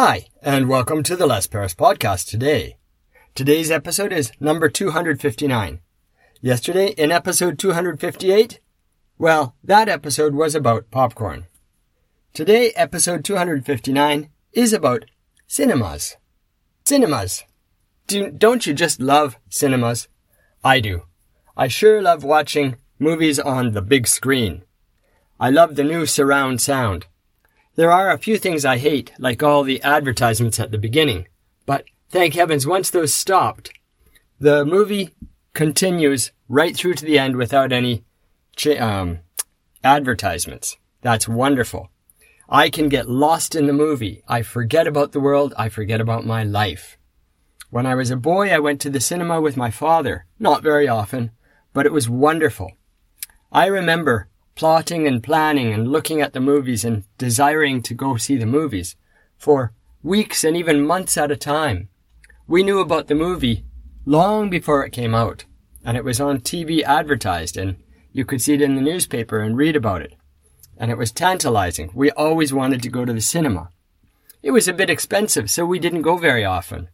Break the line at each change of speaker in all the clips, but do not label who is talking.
Hi, and welcome to the Les Paris podcast today. Today's episode is number 259. Yesterday, in episode 258, well, that episode was about popcorn. Today, episode 259 is about cinemas. Cinemas. Do, don't you just love cinemas? I do. I sure love watching movies on the big screen. I love the new surround sound. There are a few things I hate, like all the advertisements at the beginning. But thank heavens, once those stopped, the movie continues right through to the end without any um, advertisements. That's wonderful. I can get lost in the movie. I forget about the world. I forget about my life. When I was a boy, I went to the cinema with my father. Not very often, but it was wonderful. I remember plotting and planning and looking at the movies and desiring to go see the movies for weeks and even months at a time. We knew about the movie long before it came out, and it was on TV advertised, and you could see it in the newspaper and read about it. And it was tantalizing. We always wanted to go to the cinema. It was a bit expensive, so we didn't go very often.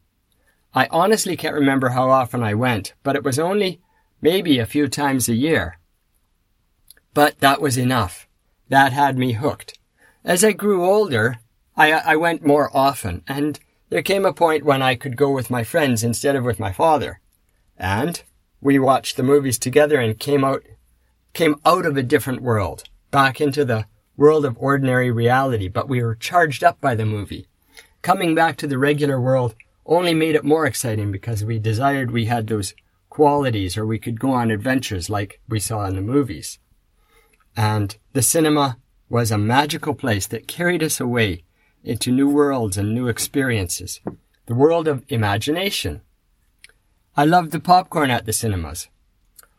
I honestly can't remember how often I went, but it was only maybe a few times a year. But that was enough. That had me hooked. As I grew older, I, I went more often, and there came a point when I could go with my friends instead of with my father. And we watched the movies together and came out, came out of a different world, back into the world of ordinary reality, but we were charged up by the movie. Coming back to the regular world only made it more exciting because we desired we had those qualities or we could go on adventures like we saw in the movies. And the cinema was a magical place that carried us away into new worlds and new experiences. The world of imagination. I loved the popcorn at the cinemas.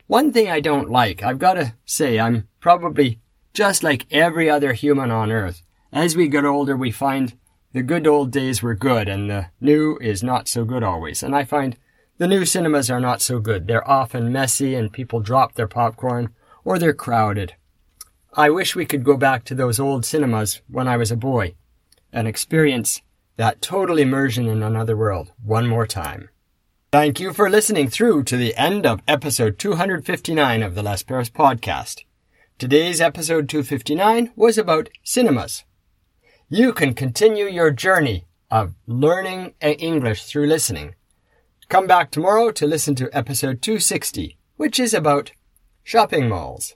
One thing I don't like, I've got to say, I'm probably just like every other human on earth. As we get older, we find the good old days were good and the new is not so good always. And I find the new cinemas are not so good. They're often messy and people drop their popcorn or they're crowded. I wish we could go back to those old cinemas when I was a boy and experience that total immersion in another world one more time. Thank you for listening through to the end of episode 259 of the Les Paris podcast. Today's episode 259 was about cinemas. You can continue your journey of learning English through listening. Come back tomorrow to listen to episode 260, which is about shopping malls.